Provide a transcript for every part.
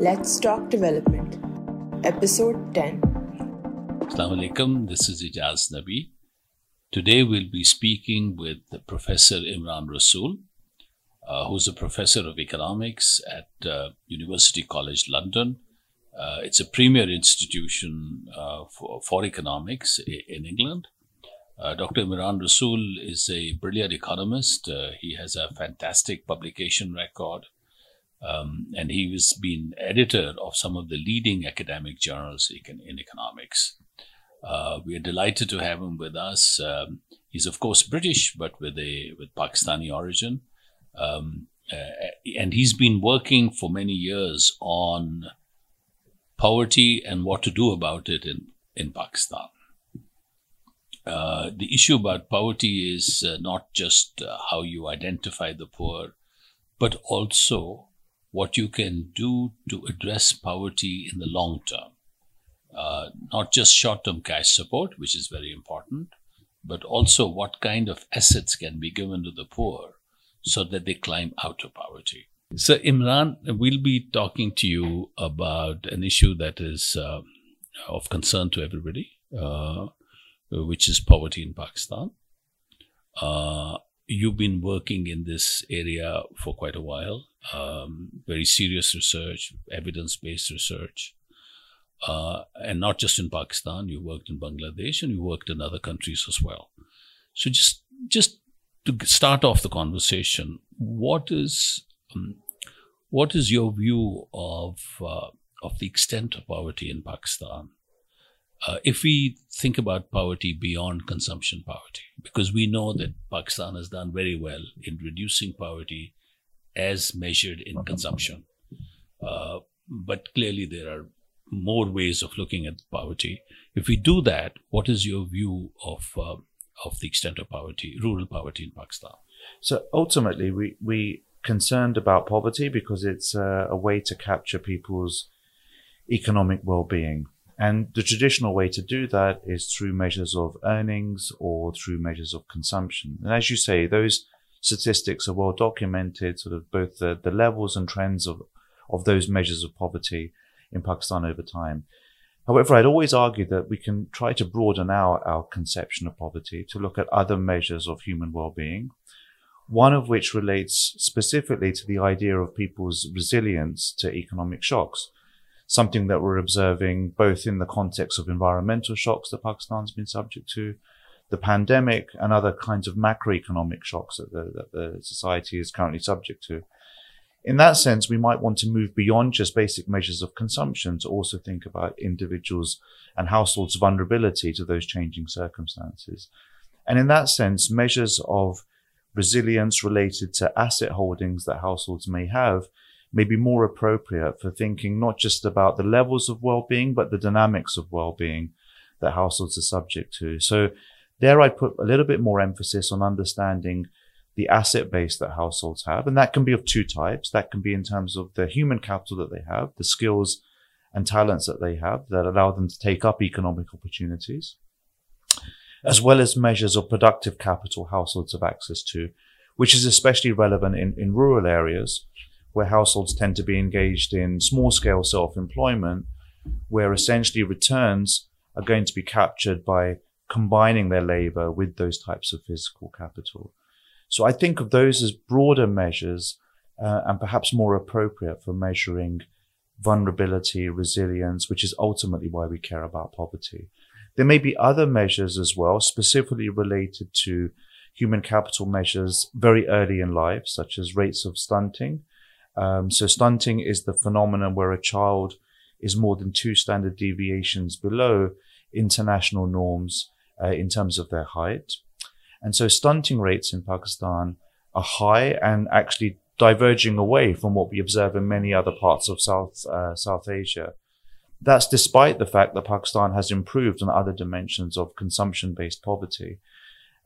Let's Talk Development, Episode 10. Assalamu alaikum, this is Ijaz Nabi. Today we'll be speaking with Professor Imran Rasul, uh, who's a professor of economics at uh, University College London. Uh, it's a premier institution uh, for, for economics in England. Uh, Dr. Imran Rasul is a brilliant economist. Uh, he has a fantastic publication record. Um, and he has been editor of some of the leading academic journals in, in economics. Uh, we are delighted to have him with us. Um, he's of course British, but with a with Pakistani origin, um, uh, and he's been working for many years on poverty and what to do about it in in Pakistan. Uh, the issue about poverty is uh, not just uh, how you identify the poor, but also what you can do to address poverty in the long term. Uh, not just short term cash support, which is very important, but also what kind of assets can be given to the poor so that they climb out of poverty. So, Imran, we'll be talking to you about an issue that is uh, of concern to everybody, uh, which is poverty in Pakistan. Uh, you've been working in this area for quite a while, um, very serious research, evidence based research. Uh, and not just in Pakistan, you worked in Bangladesh and you worked in other countries as well. So just just to start off the conversation, what is um, what is your view of uh, of the extent of poverty in Pakistan? Uh, if we think about poverty beyond consumption poverty, because we know that Pakistan has done very well in reducing poverty as measured in consumption. Uh, but clearly, there are more ways of looking at poverty. If we do that, what is your view of uh, of the extent of poverty, rural poverty in Pakistan? So ultimately, we we concerned about poverty because it's a way to capture people's economic well-being. And the traditional way to do that is through measures of earnings or through measures of consumption. And as you say, those statistics are well documented, sort of both the, the levels and trends of, of those measures of poverty in Pakistan over time. However, I'd always argue that we can try to broaden our, our conception of poverty to look at other measures of human well-being. One of which relates specifically to the idea of people's resilience to economic shocks something that we're observing both in the context of environmental shocks that Pakistan's been subject to, the pandemic, and other kinds of macroeconomic shocks that the, that the society is currently subject to. In that sense, we might want to move beyond just basic measures of consumption to also think about individuals and households' vulnerability to those changing circumstances. And in that sense, measures of resilience related to asset holdings that households may have may be more appropriate for thinking not just about the levels of well-being, but the dynamics of well-being that households are subject to. So there I'd put a little bit more emphasis on understanding the asset base that households have. And that can be of two types. That can be in terms of the human capital that they have, the skills and talents that they have that allow them to take up economic opportunities, as well as measures of productive capital households have access to, which is especially relevant in, in rural areas where households tend to be engaged in small scale self employment, where essentially returns are going to be captured by combining their labor with those types of physical capital. So I think of those as broader measures uh, and perhaps more appropriate for measuring vulnerability, resilience, which is ultimately why we care about poverty. There may be other measures as well, specifically related to human capital measures very early in life, such as rates of stunting, um, so stunting is the phenomenon where a child is more than two standard deviations below international norms uh, in terms of their height. And so stunting rates in Pakistan are high and actually diverging away from what we observe in many other parts of South, uh, South Asia. That's despite the fact that Pakistan has improved on other dimensions of consumption based poverty.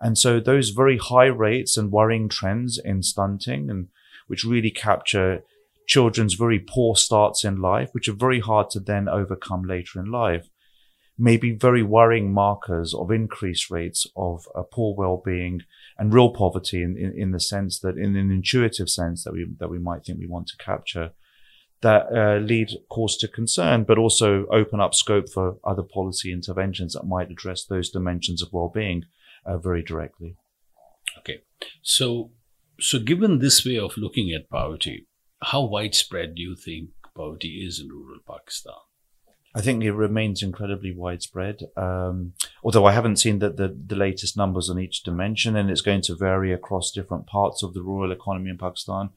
And so those very high rates and worrying trends in stunting and which really capture children's very poor starts in life, which are very hard to then overcome later in life, may be very worrying markers of increased rates of uh, poor well-being and real poverty in, in, in, the sense that in an intuitive sense that we, that we might think we want to capture, that uh, lead cause to concern, but also open up scope for other policy interventions that might address those dimensions of well-being uh, very directly. Okay, so so given this way of looking at poverty, how widespread do you think poverty is in rural Pakistan? I think it remains incredibly widespread. Um, although I haven't seen the, the, the, latest numbers on each dimension, and it's going to vary across different parts of the rural economy in Pakistan.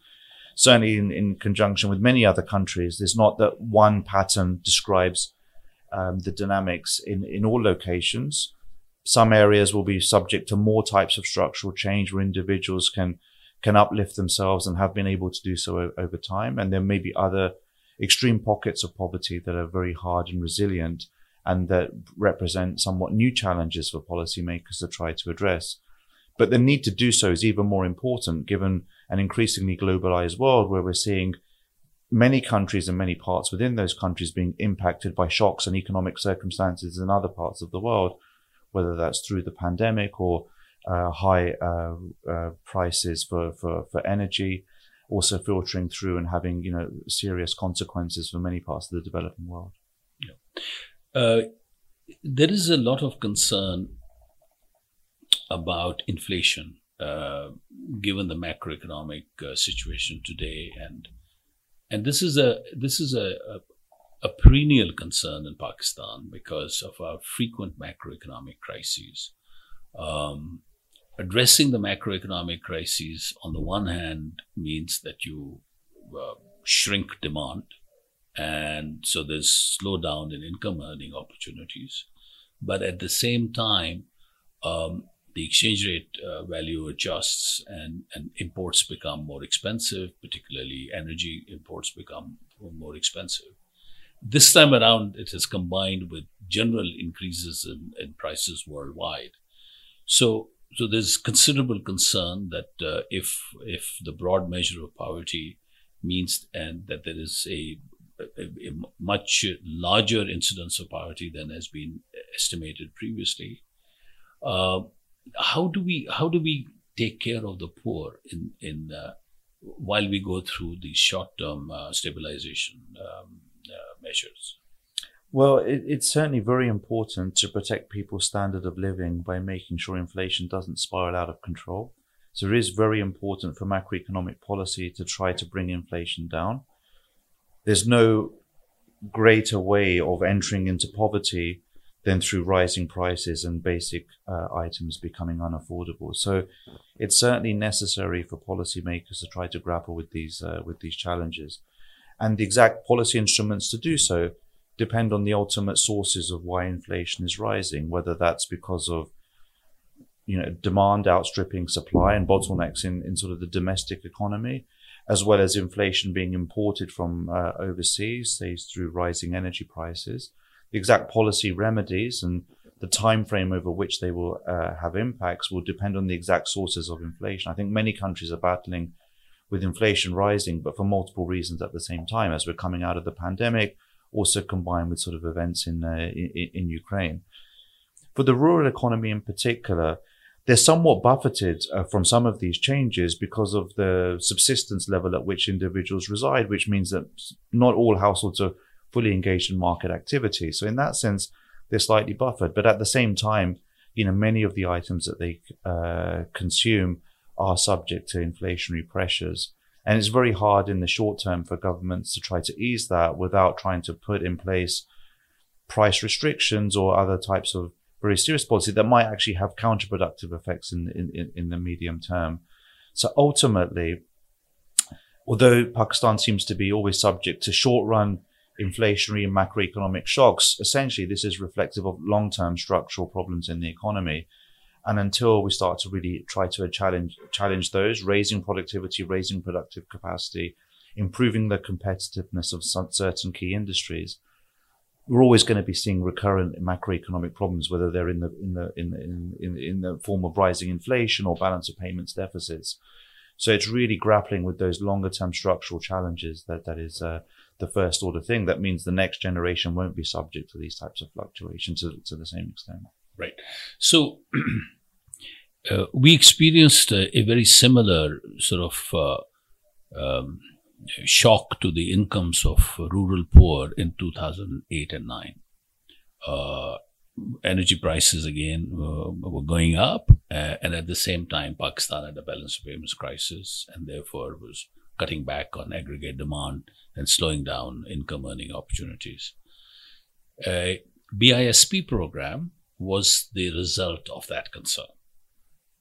Certainly, in, in conjunction with many other countries, there's not that one pattern describes um, the dynamics in, in all locations. Some areas will be subject to more types of structural change where individuals can can uplift themselves and have been able to do so over time, and there may be other extreme pockets of poverty that are very hard and resilient and that represent somewhat new challenges for policymakers to try to address. But the need to do so is even more important given an increasingly globalized world where we're seeing many countries and many parts within those countries being impacted by shocks and economic circumstances in other parts of the world, whether that's through the pandemic or uh, high uh, uh, prices for, for, for energy, also filtering through and having you know serious consequences for many parts of the developing world. Yeah. Uh, there is a lot of concern about inflation, uh, given the macroeconomic uh, situation today, and and this is a this is a, a, a perennial concern in Pakistan because of our frequent macroeconomic crises. Um, addressing the macroeconomic crises on the one hand means that you uh, shrink demand and so there's slowdown in income earning opportunities. But at the same time um, the exchange rate uh, value adjusts and, and imports become more expensive particularly energy imports become more expensive. This time around it is combined with general increases in, in prices worldwide. So so there's considerable concern that uh, if if the broad measure of poverty means and that there is a, a, a, much larger incidence of poverty than has been estimated previously, uh, how do we how do we take care of the poor in in uh, while we go through these short term uh, stabilization um, uh, measures? Well, it, it's certainly very important to protect people's standard of living by making sure inflation doesn't spiral out of control. So it is very important for macroeconomic policy to try to bring inflation down. There's no greater way of entering into poverty than through rising prices and basic uh, items becoming unaffordable. So it's certainly necessary for policymakers to try to grapple with these uh, with these challenges, and the exact policy instruments to do so depend on the ultimate sources of why inflation is rising, whether that's because of you know demand outstripping supply and bottlenecks in, in sort of the domestic economy, as well as inflation being imported from uh, overseas, say through rising energy prices. The exact policy remedies and the time frame over which they will uh, have impacts will depend on the exact sources of inflation. I think many countries are battling with inflation rising, but for multiple reasons at the same time, as we're coming out of the pandemic, also combined with sort of events in, uh, in, in Ukraine. For the rural economy in particular, they're somewhat buffeted uh, from some of these changes because of the subsistence level at which individuals reside, which means that not all households are fully engaged in market activity. So in that sense, they're slightly buffered. But at the same time, you know, many of the items that they uh, consume are subject to inflationary pressures. And it's very hard in the short term for governments to try to ease that without trying to put in place price restrictions or other types of very serious policy that might actually have counterproductive effects in, in, in the medium term. So ultimately, although Pakistan seems to be always subject to short run inflationary and macroeconomic shocks, essentially this is reflective of long term structural problems in the economy. And until we start to really try to challenge challenge those, raising productivity, raising productive capacity, improving the competitiveness of certain key industries, we're always going to be seeing recurrent macroeconomic problems, whether they're in the in the in in in, in the form of rising inflation or balance of payments deficits. So it's really grappling with those longer term structural challenges that that is uh, the first order thing. That means the next generation won't be subject to these types of fluctuations to, to the same extent. Right. So uh, we experienced a, a, very similar sort of uh, um, shock to the incomes of rural poor in 2008 and 9. Uh, energy prices again uh, were going up, uh, and at the same time, Pakistan had a balance of payments crisis, and therefore was cutting back on aggregate demand and slowing down income earning opportunities. A BISP program was the result of that concern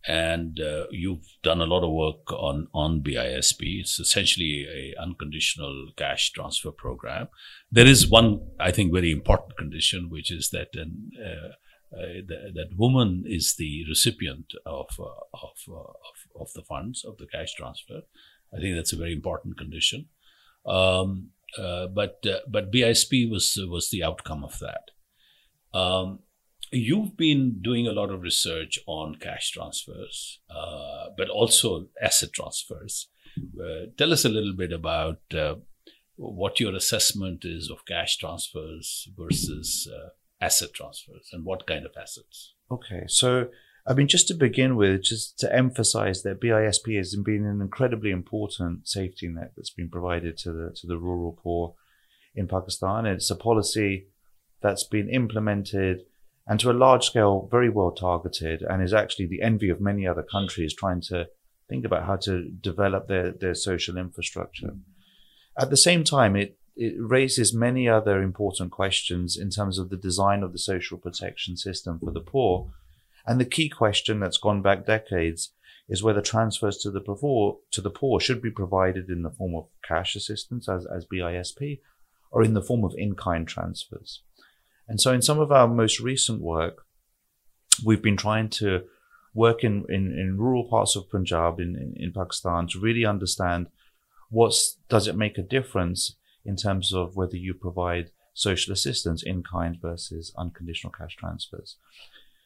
and uh, you've done a lot of work on on BISP. It's essentially a unconditional cash transfer program. There is one, I think, very important condition, which is that an, uh, uh, that woman is the recipient of uh, of, uh, of, of the funds of the cash transfer. I think that's a very important condition. Um, uh, but but BISP was was the outcome of that. Um, You've been doing a lot of research on cash transfers, uh, but also asset transfers. Uh, tell us a little bit about uh, what your assessment is of cash transfers versus uh, asset transfers and what kind of assets. Okay, so I mean, just to begin with, just to emphasize that BISP has been an incredibly important safety net that's been provided to the to the rural poor in Pakistan. It's a policy that's been implemented and to a large scale, very well targeted, and is actually the envy of many other countries trying to think about how to develop their, their social infrastructure. At the same time, it, it raises many other important questions in terms of the design of the social protection system for the poor. And the key question that's gone back decades is whether transfers to the poor, to the poor should be provided in the form of cash assistance as, as BISP or in the form of in-kind transfers. And so in some of our most recent work, we've been trying to work in, in, in rural parts of Punjab in, in, in Pakistan to really understand what does it make a difference in terms of whether you provide social assistance in kind versus unconditional cash transfers.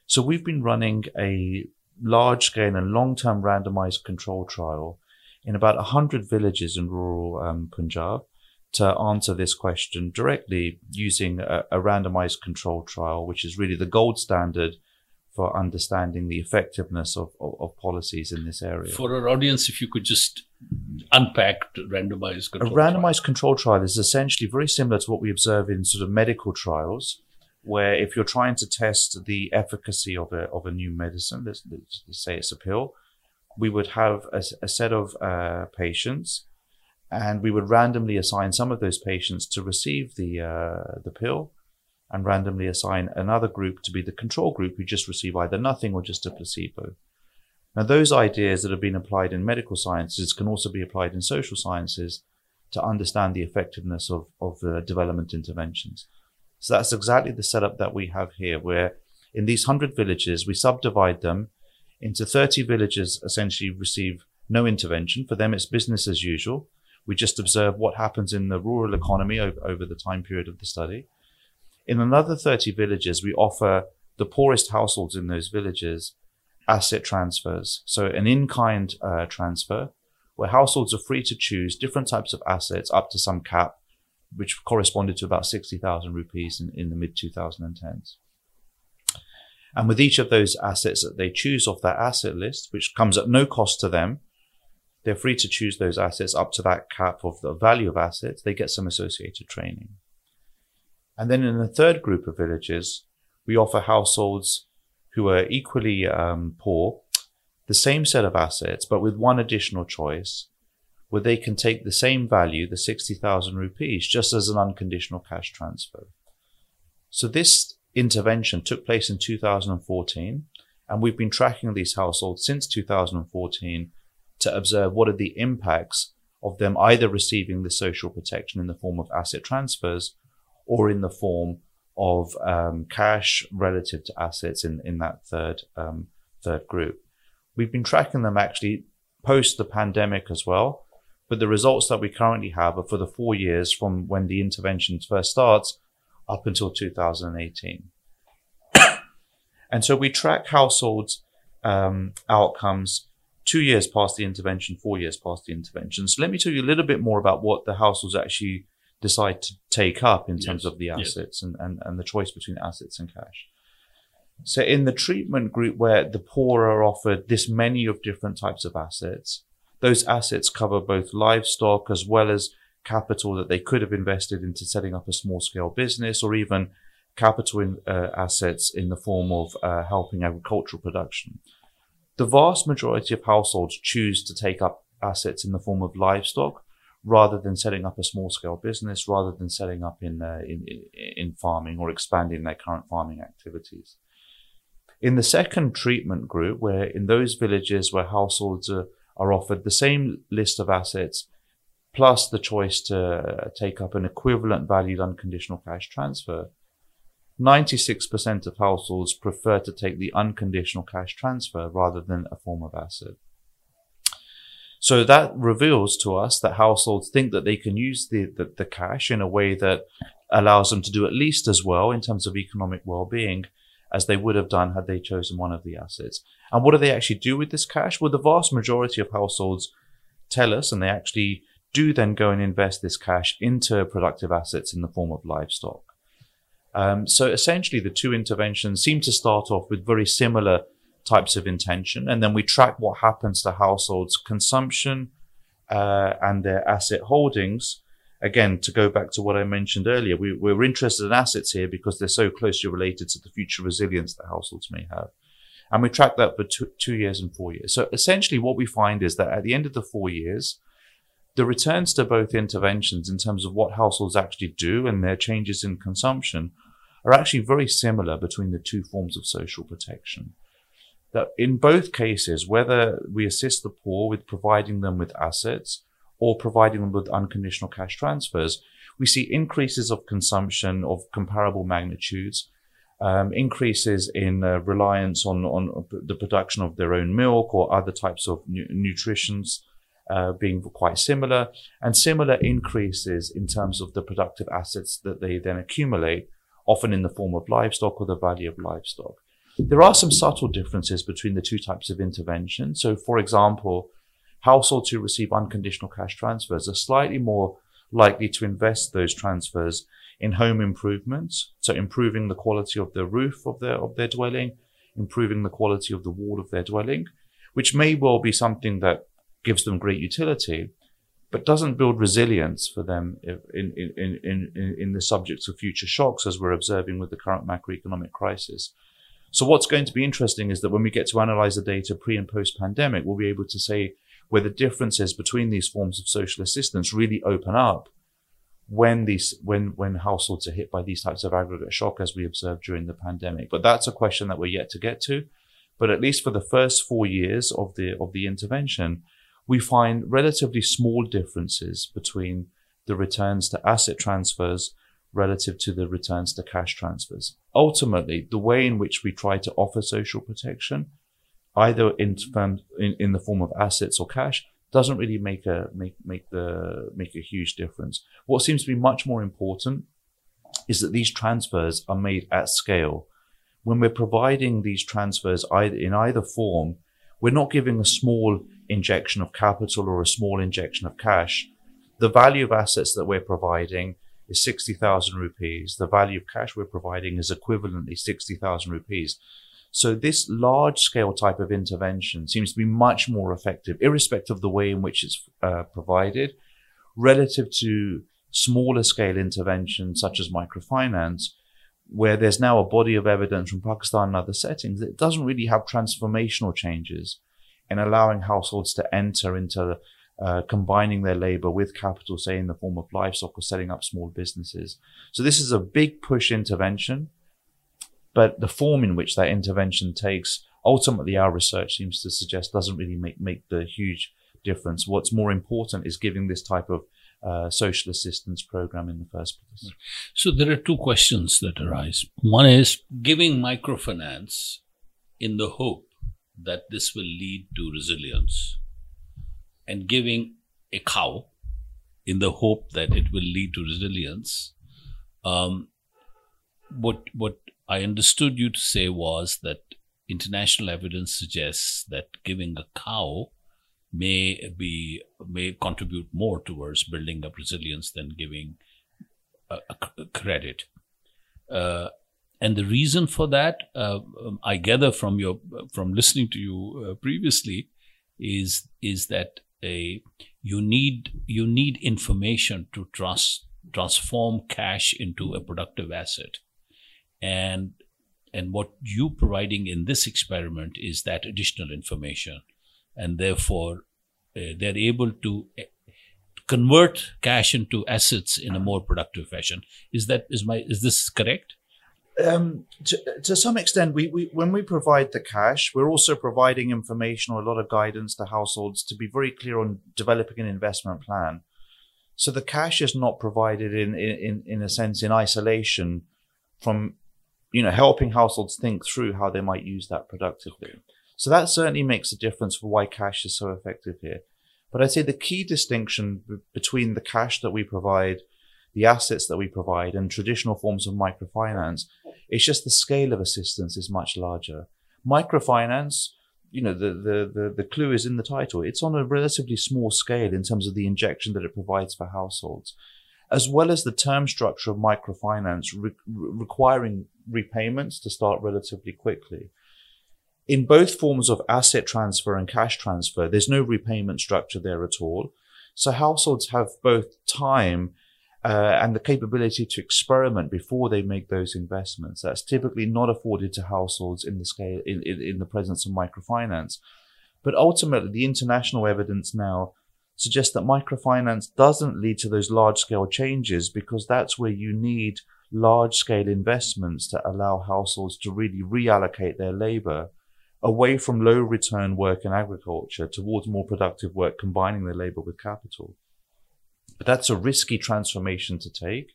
So we've been running a large scale and long term randomized control trial in about 100 villages in rural um, Punjab to answer this question directly using a, a randomized control trial, which is really the gold standard for understanding the effectiveness of, of, of, policies in this area. For our audience, if you could just unpack randomized control A randomized trial. control trial is essentially very similar to what we observe in sort of medical trials, where if you're trying to test the efficacy of a, of a new medicine, let's, let's say it's a pill, we would have a, a set of uh, patients and we would randomly assign some of those patients to receive the uh, the pill, and randomly assign another group to be the control group who just receive either nothing or just a placebo. Now, those ideas that have been applied in medical sciences can also be applied in social sciences to understand the effectiveness of of uh, development interventions. So that's exactly the setup that we have here, where in these hundred villages we subdivide them into 30 villages essentially receive no intervention. For them, it's business as usual we just observe what happens in the rural economy over, over the time period of the study. In another 30 villages, we offer the poorest households in those villages asset transfers. So an in-kind uh, transfer where households are free to choose different types of assets up to some cap, which corresponded to about 60,000 rupees in, in the mid 2010s. And with each of those assets that they choose off that asset list, which comes at no cost to them, they're free to choose those assets up to that cap of the value of assets. They get some associated training. And then in the third group of villages, we offer households who are equally um, poor the same set of assets, but with one additional choice, where they can take the same value, the 60,000 rupees, just as an unconditional cash transfer. So this intervention took place in 2014, and we've been tracking these households since 2014 to observe what are the impacts of them either receiving the social protection in the form of asset transfers or in the form of um, cash relative to assets in, in that third um, third group. We've been tracking them actually post the pandemic as well, but the results that we currently have are for the four years from when the intervention first starts up until 2018. and so we track households um, outcomes two years past the intervention, four years past the intervention. So let me tell you a little bit more about what the households actually decide to take up in terms yes. of the assets yes. and, and, and the choice between assets and cash. So in the treatment group where the poor are offered this many of different types of assets, those assets cover both livestock as well as capital that they could have invested into setting up a small scale business or even capital in, uh, assets in the form of uh, helping agricultural production. The vast majority of households choose to take up assets in the form of livestock rather than setting up a small scale business, rather than setting up in, uh, in, in farming or expanding their current farming activities. In the second treatment group, where in those villages where households are, are offered the same list of assets plus the choice to take up an equivalent valued unconditional cash transfer, 96% of households prefer to take the unconditional cash transfer rather than a form of asset. So that reveals to us that households think that they can use the, the, the, cash in a way that allows them to do at least as well in terms of economic well-being as they would have done had they chosen one of the assets. And what do they actually do with this cash? Well, the vast majority of households tell us, and they actually do then go and invest this cash into productive assets in the form of livestock. Um, so essentially, the two interventions seem to start off with very similar types of intention, and then we track what happens to households' consumption uh, and their asset holdings. Again, to go back to what I mentioned earlier, we, we're interested in assets here because they're so closely related to the future resilience that households may have. And we track that for two, two years and four years. So essentially, what we find is that at the end of the four years, the returns to both interventions in terms of what households actually do and their changes in consumption are actually very similar between the two forms of social protection. That in both cases, whether we assist the poor with providing them with assets or providing them with unconditional cash transfers, we see increases of consumption of comparable magnitudes, um, increases in uh, reliance on, on the production of their own milk or other types of nu- nutritions, uh, being quite similar, and similar increases in terms of the productive assets that they then accumulate, often in the form of livestock or the value of livestock. There are some subtle differences between the two types of intervention. So, for example, households who receive unconditional cash transfers are slightly more likely to invest those transfers in home improvements, so improving the quality of the roof of their of their dwelling, improving the quality of the wall of their dwelling, which may well be something that gives them great utility, but doesn't build resilience for them in, in, in, in, in the subjects of future shocks, as we're observing with the current macroeconomic crisis. So what's going to be interesting is that when we get to analyze the data pre and post pandemic, we'll be able to say where the differences between these forms of social assistance really open up when these when when households are hit by these types of aggregate shock as we observed during the pandemic. But that's a question that we're yet to get to. But at least for the first four years of the of the intervention, we find relatively small differences between the returns to asset transfers relative to the returns to cash transfers. Ultimately, the way in which we try to offer social protection, either in, in, in the form of assets or cash, doesn't really make a make make the make a huge difference. What seems to be much more important is that these transfers are made at scale. When we're providing these transfers either in either form, we're not giving a small injection of capital or a small injection of cash. The value of assets that we're providing is 60,000 rupees. The value of cash we're providing is equivalently 60,000 rupees. So this large scale type of intervention seems to be much more effective, irrespective of the way in which it's uh, provided, relative to smaller scale interventions such as microfinance, where there's now a body of evidence from Pakistan and other settings that doesn't really have transformational changes in allowing households to enter into uh, combining their labor with capital, say in the form of livestock or setting up small businesses. So this is a big push intervention, but the form in which that intervention takes, ultimately, our research seems to suggest doesn't really make make the huge difference. What's more important is giving this type of uh, social assistance program in the first place. So there are two questions that arise. One is giving microfinance in the hope that this will lead to resilience and giving a cow in the hope that it will lead to resilience. Um, what what I understood you to say was that international evidence suggests that giving a cow may be may contribute more towards building up resilience than giving a, a credit. Uh, and the reason for that, uh, um, I gather from your from listening to you uh, previously, is is that a you need you need information to trust transform cash into a productive asset. And and what you providing in this experiment is that additional information. And therefore uh, they're able to uh, convert cash into assets in a more productive fashion. Is that is my is this correct um, to, to some extent, we, we when we provide the cash, we're also providing information or a lot of guidance to households to be very clear on developing an investment plan. So the cash is not provided in in in a sense in isolation from you know helping households think through how they might use that productively. So that certainly makes a difference for why cash is so effective here. But I'd say the key distinction b- between the cash that we provide, the assets that we provide, and traditional forms of microfinance it's just the scale of assistance is much larger. Microfinance, you know, the, the, the, the clue is in the title. It's on a relatively small scale in terms of the injection that it provides for households, as well as the term structure of microfinance re- requiring repayments to start relatively quickly. In both forms of asset transfer and cash transfer, there's no repayment structure there at all. So households have both time uh, and the capability to experiment before they make those investments. That's typically not afforded to households in the scale in, in, in the presence of microfinance. But ultimately, the international evidence now suggests that microfinance doesn't lead to those large scale changes because that's where you need large scale investments to allow households to really reallocate their labor away from low return work in agriculture towards more productive work combining their labor with capital. But that's a risky transformation to take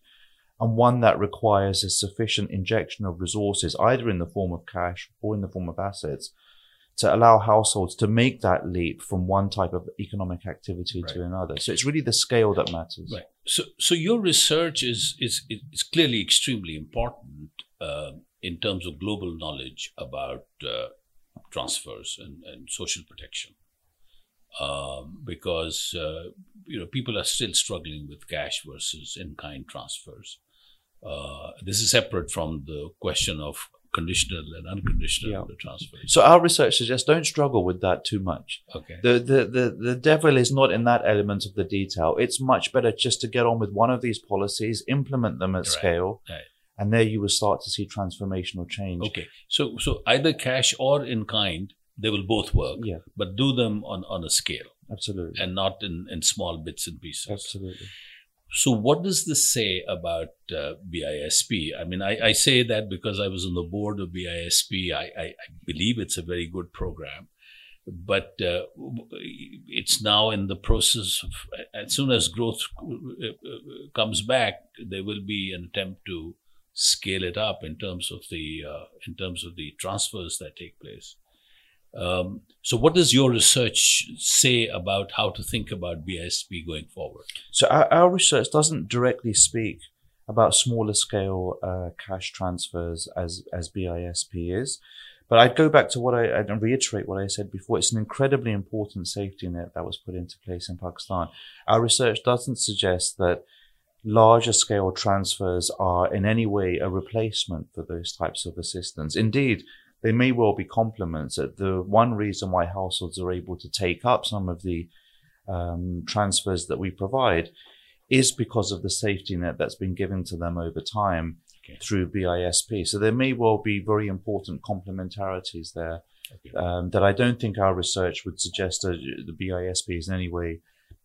and one that requires a sufficient injection of resources, either in the form of cash or in the form of assets, to allow households to make that leap from one type of economic activity right. to another. So it's really the scale that matters. Right. So, so your research is is is clearly extremely important uh, in terms of global knowledge about uh, transfers and, and social protection um, because uh, you know people are still struggling with cash versus in-kind transfers. Uh, this is separate from the question of conditional and unconditional yeah. transfers. So our research suggests don't struggle with that too much. Okay. The, the the the devil is not in that element of the detail. It's much better just to get on with one of these policies, implement them at right. scale. Right. And there you will start to see transformational change. Okay. So so either cash or in kind they will both work. Yeah. But do them on, on a scale. Absolutely. And not in, in small bits and pieces. Absolutely. So, what does this say about uh, BISP? I mean, I, I, say that because I was on the board of BISP. I, I, I believe it's a very good program, but uh, it's now in the process of, as soon as growth uh, uh, comes back, there will be an attempt to scale it up in terms of the uh, in terms of the transfers that take place. Um, so, what does your research say about how to think about BISP going forward? So, our, our research doesn't directly speak about smaller scale uh, cash transfers as as BISP is, but I'd go back to what I and reiterate what I said before. It's an incredibly important safety net that was put into place in Pakistan. Our research doesn't suggest that larger scale transfers are in any way a replacement for those types of assistance. Indeed, they may well be complements. The one reason why households are able to take up some of the um, transfers that we provide is because of the safety net that's been given to them over time okay. through BISP. So there may well be very important complementarities there okay. um, that I don't think our research would suggest that the BISP is in any way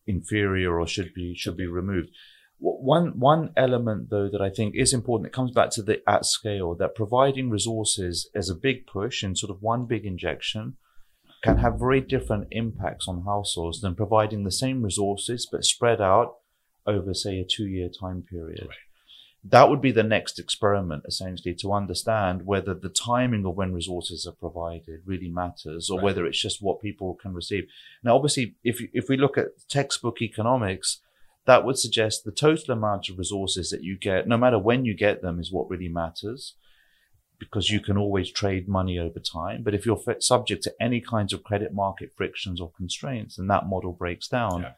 inferior or should be should be removed. One one element though that I think is important, it comes back to the at scale that providing resources as a big push and sort of one big injection can have very different impacts on households than providing the same resources but spread out over say a two year time period. Right. That would be the next experiment essentially to understand whether the timing of when resources are provided really matters or right. whether it's just what people can receive. Now obviously if if we look at textbook economics that would suggest the total amount of resources that you get, no matter when you get them, is what really matters because you can always trade money over time. But if you're subject to any kinds of credit market frictions or constraints, then that model breaks down. Yeah.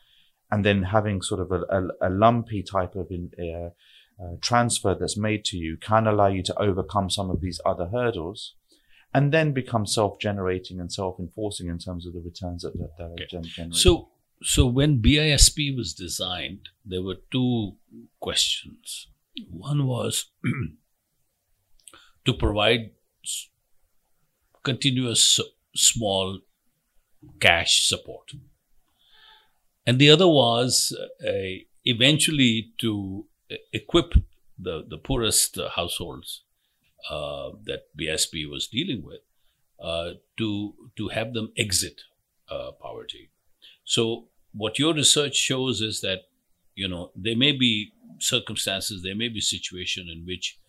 And then having sort of a, a, a lumpy type of in, uh, uh, transfer that's made to you can allow you to overcome some of these other hurdles and then become self-generating and self-enforcing in terms of the returns that, that, that okay. are generated. So so when BISP was designed, there were two questions. One was to provide continuous small cash support. And the other was uh, eventually to equip the, the poorest households uh, that BISP was dealing with uh, to, to have them exit uh, poverty. So, what your research shows is that, you know, there may be circumstances, there may be situation in which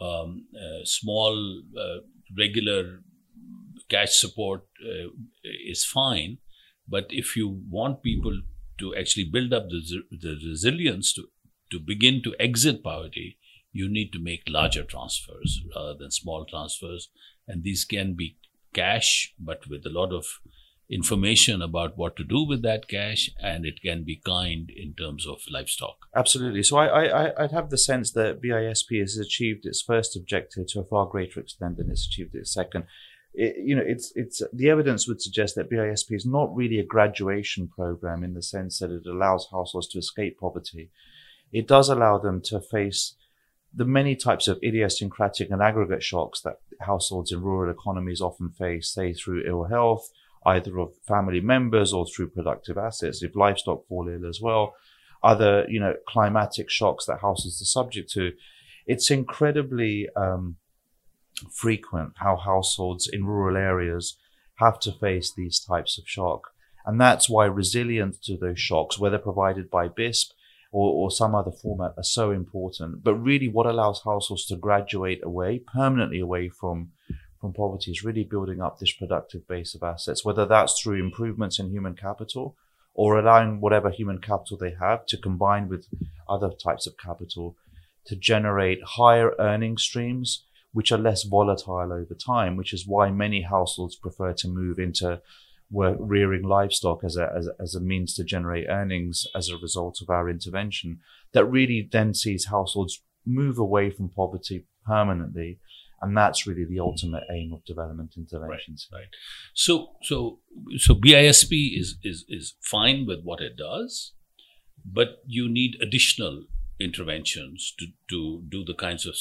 um, small, uh, regular cash support uh, is fine. But if you want people to actually build up the, the resilience to, to begin to exit poverty, you need to make larger transfers rather than small transfers. And these can be cash, but with a lot of information about what to do with that cash, and it can be kind in terms of livestock. Absolutely. So I, I, I'd have the sense that BISP has achieved its first objective to a far greater extent than it's achieved its second it, you know, it's it's the evidence would suggest that BISP is not really a graduation program in the sense that it allows households to escape poverty. It does allow them to face the many types of idiosyncratic and aggregate shocks that households in rural economies often face, say through ill health, either of family members or through productive assets, if livestock fall ill as well, other, you know, climatic shocks that households are subject to. It's incredibly um, frequent how households in rural areas have to face these types of shock. And that's why resilience to those shocks, whether provided by BISP or, or some other format, are so important. But really, what allows households to graduate away, permanently away from, from poverty, is really building up this productive base of assets, whether that's through improvements in human capital or allowing whatever human capital they have to combine with other types of capital to generate higher earning streams which are less volatile over time, which is why many households prefer to move into work, rearing livestock as a, as, a, as a means to generate earnings as a result of our intervention. That really then sees households move away from poverty permanently. And that's really the ultimate aim of development interventions. Right. right. So, so, so BISP is, is, is fine with what it does, but you need additional interventions to, to do the kinds of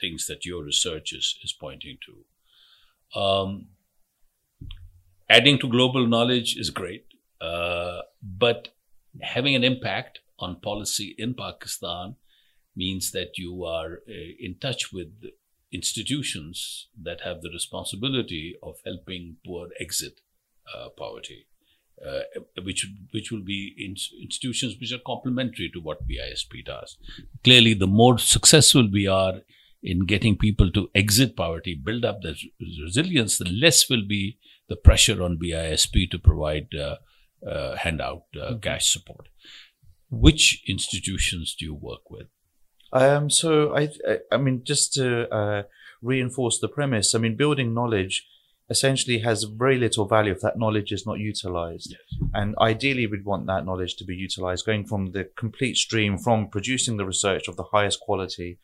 things that your research is, is pointing to. Um, adding to global knowledge is great, uh, but having an impact on policy in Pakistan means that you are uh, in touch with institutions that have the responsibility of helping poor exit uh, poverty. Uh, which which will be in institutions which are complementary to what BISP does. Clearly, the more successful we are in getting people to exit poverty, build up the resilience, the less will be the pressure on BISP to provide uh, uh, handout uh, mm-hmm. cash support. Which institutions do you work with? Um, so I, I mean, just to uh, reinforce the premise, I mean, building knowledge essentially has very little value if that knowledge is not utilized. Yes. And ideally, we'd want that knowledge to be utilized, going from the complete stream from producing the research of the highest quality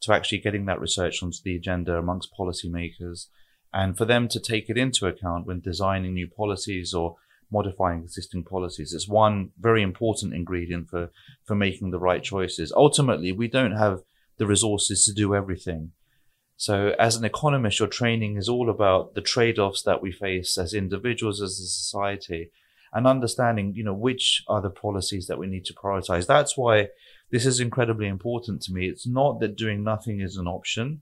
to actually getting that research onto the agenda amongst policymakers and for them to take it into account when designing new policies or modifying existing policies. It's one very important ingredient for, for making the right choices. Ultimately, we don't have the resources to do everything. So as an economist, your training is all about the trade-offs that we face as individuals, as a society, and understanding, you know, which are the policies that we need to prioritize. That's why this is incredibly important to me. It's not that doing nothing is an option.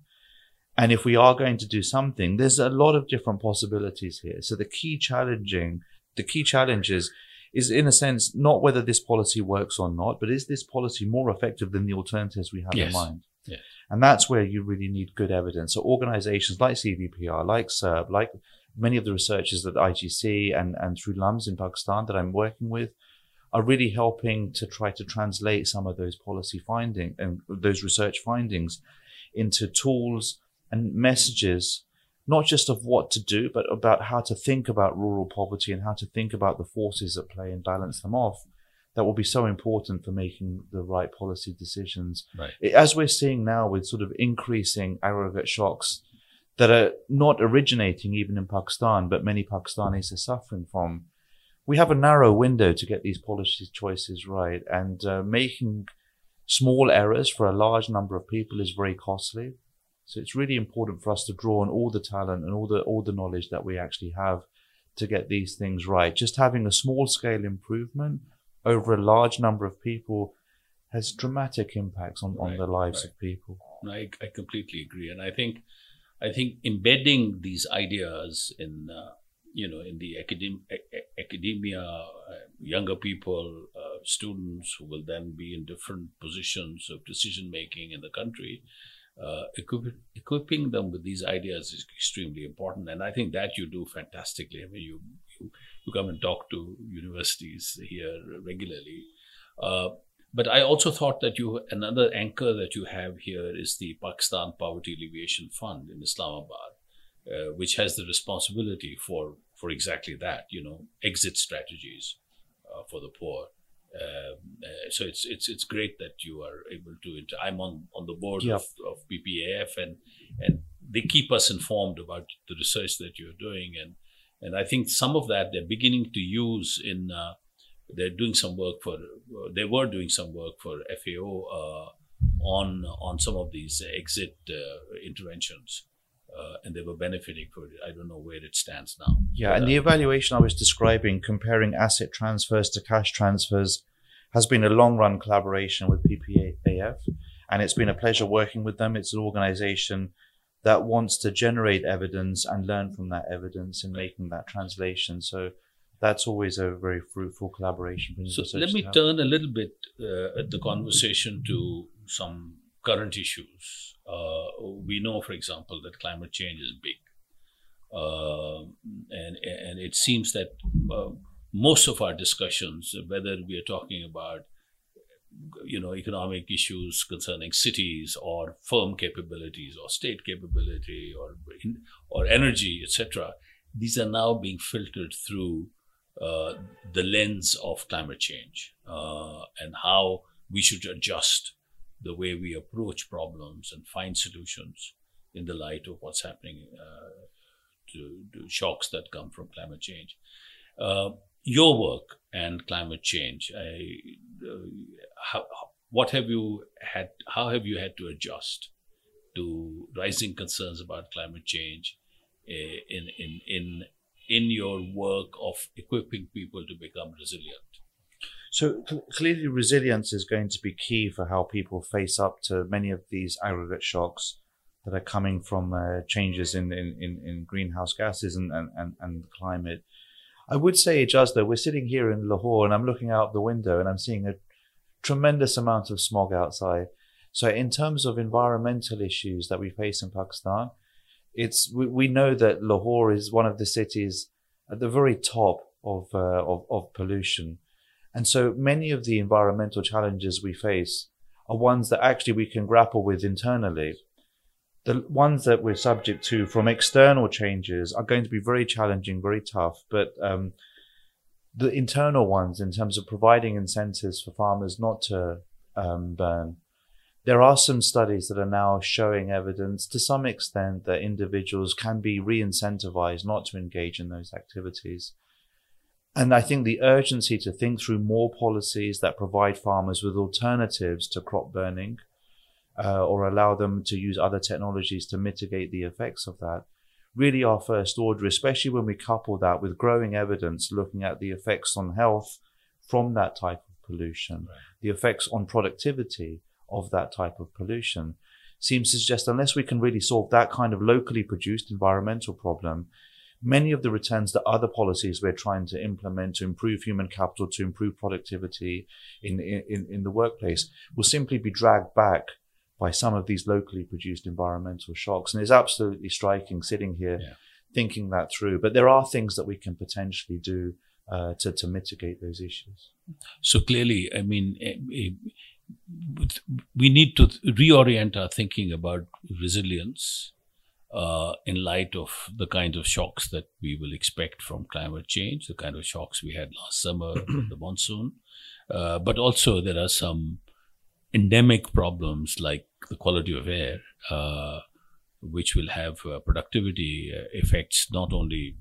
And if we are going to do something, there's a lot of different possibilities here. So the key challenging, the key challenge is, is in a sense, not whether this policy works or not, but is this policy more effective than the alternatives we have yes. in mind? Yes. And that's where you really need good evidence. So organizations like CDPR, like CERP, like many of the researchers at IGC and, and through LUMS in Pakistan that I'm working with, are really helping to try to translate some of those policy findings and um, those research findings into tools and messages, not just of what to do, but about how to think about rural poverty and how to think about the forces at play and balance them off. That will be so important for making the right policy decisions. Right. As we're seeing now with sort of increasing aggregate shocks that are not originating even in Pakistan, but many Pakistanis are suffering from we have a narrow window to get these policy choices right, and uh, making small errors for a large number of people is very costly. So it's really important for us to draw on all the talent and all the all the knowledge that we actually have to get these things right. Just having a small scale improvement over a large number of people has dramatic impacts on, on Right, the lives right. of people. I, I completely agree, and I think I think embedding these ideas in uh, you know in the academ- academia, uh, younger people, uh, students who will then be in different positions of decision making in the country. Uh, equip, equipping them with these ideas is extremely important, and I think that you do fantastically. I mean, you you, you come and talk to universities here regularly. Uh, but I also thought that you another anchor that you have here is the Pakistan Poverty Alleviation Fund in Islamabad, uh, which has the responsibility for for exactly that. You know, exit strategies uh, for the poor. Um, uh, so it's it's it's great that you are able to. Inter- I'm on on the board Yeah. of, of PPAF and and they keep us informed about the research that you're doing and and I think some of that they're beginning to use in. Uh, they're doing some work for they were doing some work for FAO uh, on on some of these exit uh, interventions uh, and they were benefiting for it. I don't know where it stands now. Yeah, But, and uh, the evaluation I was describing, comparing asset transfers to cash transfers, has been a long run collaboration with PPAF. And it's been a pleasure working with them. It's an organization that wants to generate evidence and learn from that evidence in making that translation. So that's always a very fruitful collaboration. So let me turn a little bit uh, at the conversation to some current issues. Uh, we know, for example, that climate change is big, uh, and and it seems that uh, most of our discussions, whether we are talking about you know economic issues concerning cities or firm capabilities or state capability or or energy, etc., these are now being filtered through uh, the lens of climate change uh, and how we should adjust the way we approach problems and find solutions in the light of what's happening uh, to, to shocks that come from climate change. Uh, your work and climate change, I, uh, how, what have you had? How have you had to adjust to rising concerns about climate change eh, in in in in your work of equipping people to become resilient? So clearly, resilience is going to be key for how people face up to many of these aggregate shocks that are coming from uh, changes in, in, in, in greenhouse gases and, and, and, and climate. I would say, Ijaz, though, we're sitting here in Lahore and I'm looking out the window and I'm seeing a tremendous amount of smog outside. So, in terms of environmental issues that we face in Pakistan, it's we, we know that Lahore is one of the cities at the very top of, uh, of, of pollution. And so many of the environmental challenges we face are ones that actually we can grapple with internally. The ones that we're subject to from external changes are going to be very challenging, very tough. But um, the internal ones, in terms of providing incentives for farmers not to um, burn, there are some studies that are now showing evidence to some extent that individuals can be re incentivized not to engage in those activities. And I think the urgency to think through more policies that provide farmers with alternatives to crop burning uh, or allow them to use other technologies to mitigate the effects of that really are first order, especially when we couple that with growing evidence looking at the effects on health from that type of pollution, Right. the effects on productivity of that type of pollution. Seems to suggest unless we can really solve that kind of locally produced environmental problem, many of the returns that other policies we're trying to implement to improve human capital, to improve productivity in, in, in the workplace will simply be dragged back by some of these locally produced environmental shocks. And it's absolutely striking sitting here Yeah. thinking that through. But there are things that we can potentially do uh, to, to mitigate those issues. So clearly, I mean, eh, eh, we need to reorient our thinking about resilience uh, in light of the kind of shocks that we will expect from climate change, the kind of shocks we had last summer, the monsoon. Uh, but also, there are some endemic problems like the quality of air, uh, which will have uh, productivity uh, effects not only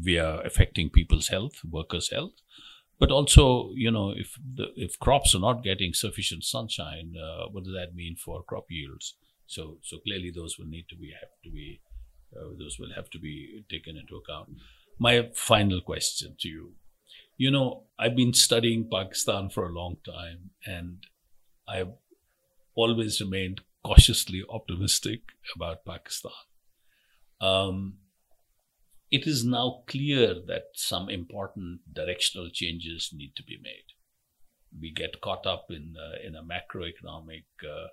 via affecting people's health, workers' health. But also, you know, if the, if crops are not getting sufficient sunshine, uh, what does that mean for crop yields? So, so clearly, those will need to be have to be uh, those will have to be taken into account. My final question to you: You know, I've been studying Pakistan for a long time, and I've always remained cautiously optimistic about Pakistan. Um, it is now clear that some important directional changes need to be made. We get caught up in uh, in a macroeconomic uh,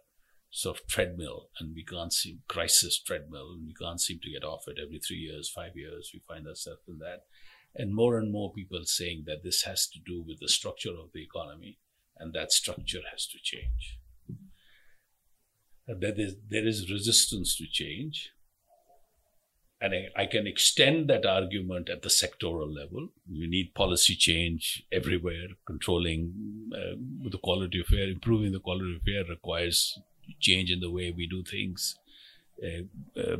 sort of treadmill, and we can't seem crisis treadmill, and we can't seem to get off it every three years, five years. We find ourselves in that, and more and more people saying that this has to do with the structure of the economy, and that structure has to change. There is, there is resistance to change, and I, I, can extend that argument at the sectoral level. We need policy change everywhere. Controlling uh, the quality of air, improving the quality of air requires change in the way we do things. Uh, uh,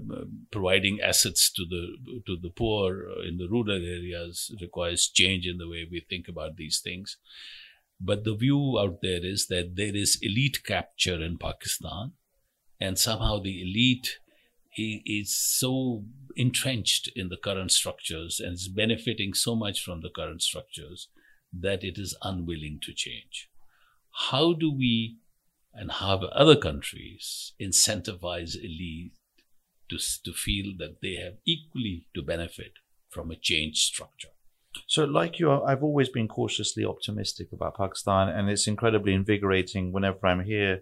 providing assets to the to the poor in the rural areas requires change in the way we think about these things. But the view out there is that there is elite capture in Pakistan, and somehow the elite is so entrenched in the current structures and is benefiting so much from the current structures that it is unwilling to change. How do we and how other countries incentivize elite to, to feel that they have equally to benefit from a changed structure? So, like you, I've always been cautiously optimistic about Pakistan, and it's incredibly invigorating whenever I'm here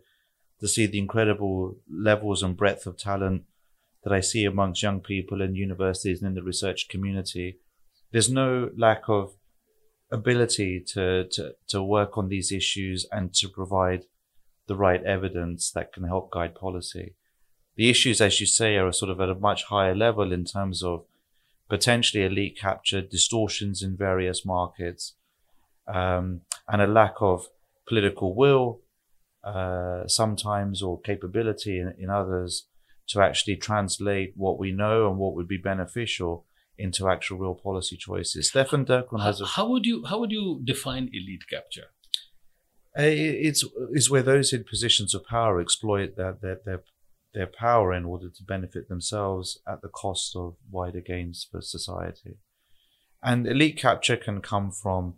to see the incredible levels and breadth of talent that I see amongst young people in universities and in the research community. There's no lack of ability to, to, to work on these issues and to provide the right evidence that can help guide policy. The issues, as you say, are sort of at a much higher level in terms of potentially elite capture, distortions in various markets, um, and a lack of political will uh, sometimes or capability in, in others to actually translate what we know and what would be beneficial into actual real policy choices. Stefan Dercon has a, how would you how would you define elite capture? Uh, it's is where those in positions of power exploit their, their their their power in order to benefit themselves at the cost of wider gains for society. And elite capture can come from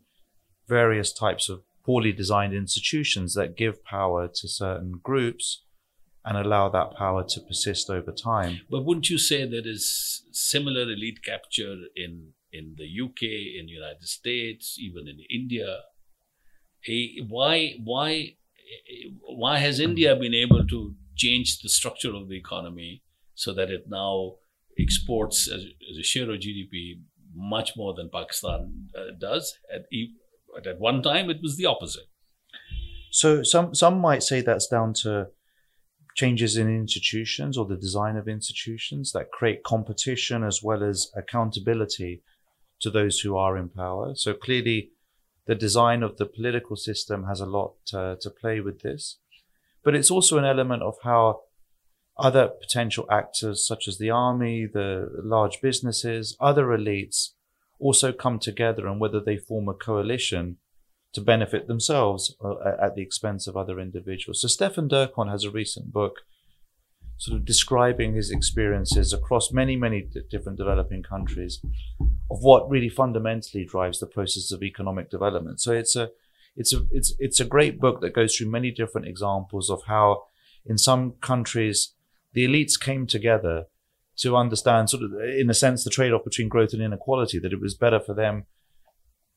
various types of poorly designed institutions that give power to certain groups and allow that power to persist over time. But wouldn't you say there is similar elite capture in in the UK, in the United States, even in India? Why why why has India been able to change the structure of the economy so that it now exports as, as a share of GDP much more than Pakistan uh, does? At, at one time, it was the opposite. So some some might say that's down to changes in institutions or the design of institutions that create competition as well as accountability to those who are in power. So clearly, the design of the political system has a lot to, to play with this. But it's also an element of how other potential actors, such as the army, the large businesses, other elites, also come together and whether they form a coalition to benefit themselves uh, at the expense of other individuals. So Stefan Dercon has a recent book sort of describing his experiences across many, many different developing countries of what really fundamentally drives the process of economic development. So it's a, it's a, it's, it's a great book that goes through many different examples of how in some countries the elites came together to understand sort of, in a sense, the trade-off between growth and inequality, that it was better for them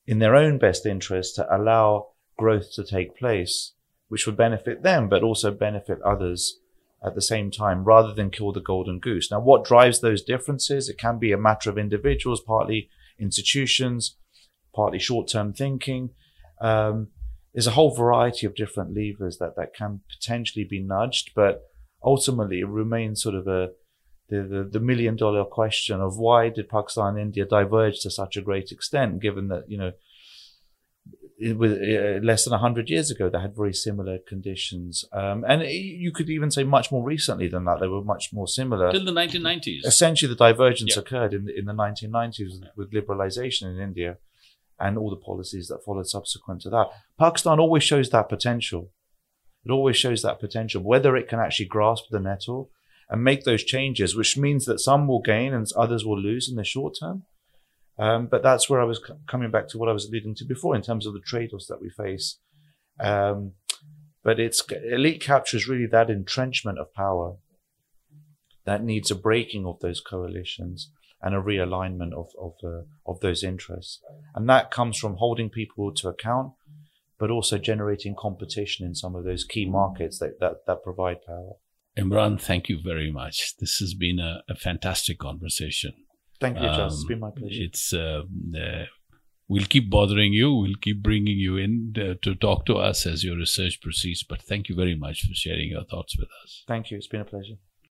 in their own best interest to allow growth to take place, which would benefit them, but also benefit others at the same time, rather than kill the golden goose. Now, what drives those differences? It can be a matter of individuals, partly institutions, partly short-term thinking. Um, there's a whole variety of different levers that, that can potentially be nudged, but ultimately it remains sort of a the, the, the million dollar question of why did Pakistan and India diverge to such a great extent, given that, you know, with uh, less than 100 years ago they had very similar conditions. Um, and you could even say much more recently than that. They were much more similar. Till the 1990s. Essentially, the divergence Yeah. occurred in, in the 1990s with liberalization in India and all the policies that followed subsequent to that. Pakistan always shows that potential. It always shows that potential, whether it can actually grasp the nettle and make those changes, which means that some will gain and others will lose in the short term. Um, but that's where I was c- coming back to what I was alluding to before in terms of the trade-offs that we face. Um, but it's elite capture is really that entrenchment of power that needs a breaking of those coalitions and a realignment of of, uh, of those interests, and that comes from holding people to account, but also generating competition in some of those key markets that that, that provide power. Imran, thank you very much. This has been a, a fantastic conversation. Thank you. It's Um, been my pleasure. It's uh, uh, we'll keep bothering you. We'll keep bringing you in uh, to talk to us as your research proceeds. But thank you very much for sharing your thoughts with us. Thank you. It's been a pleasure.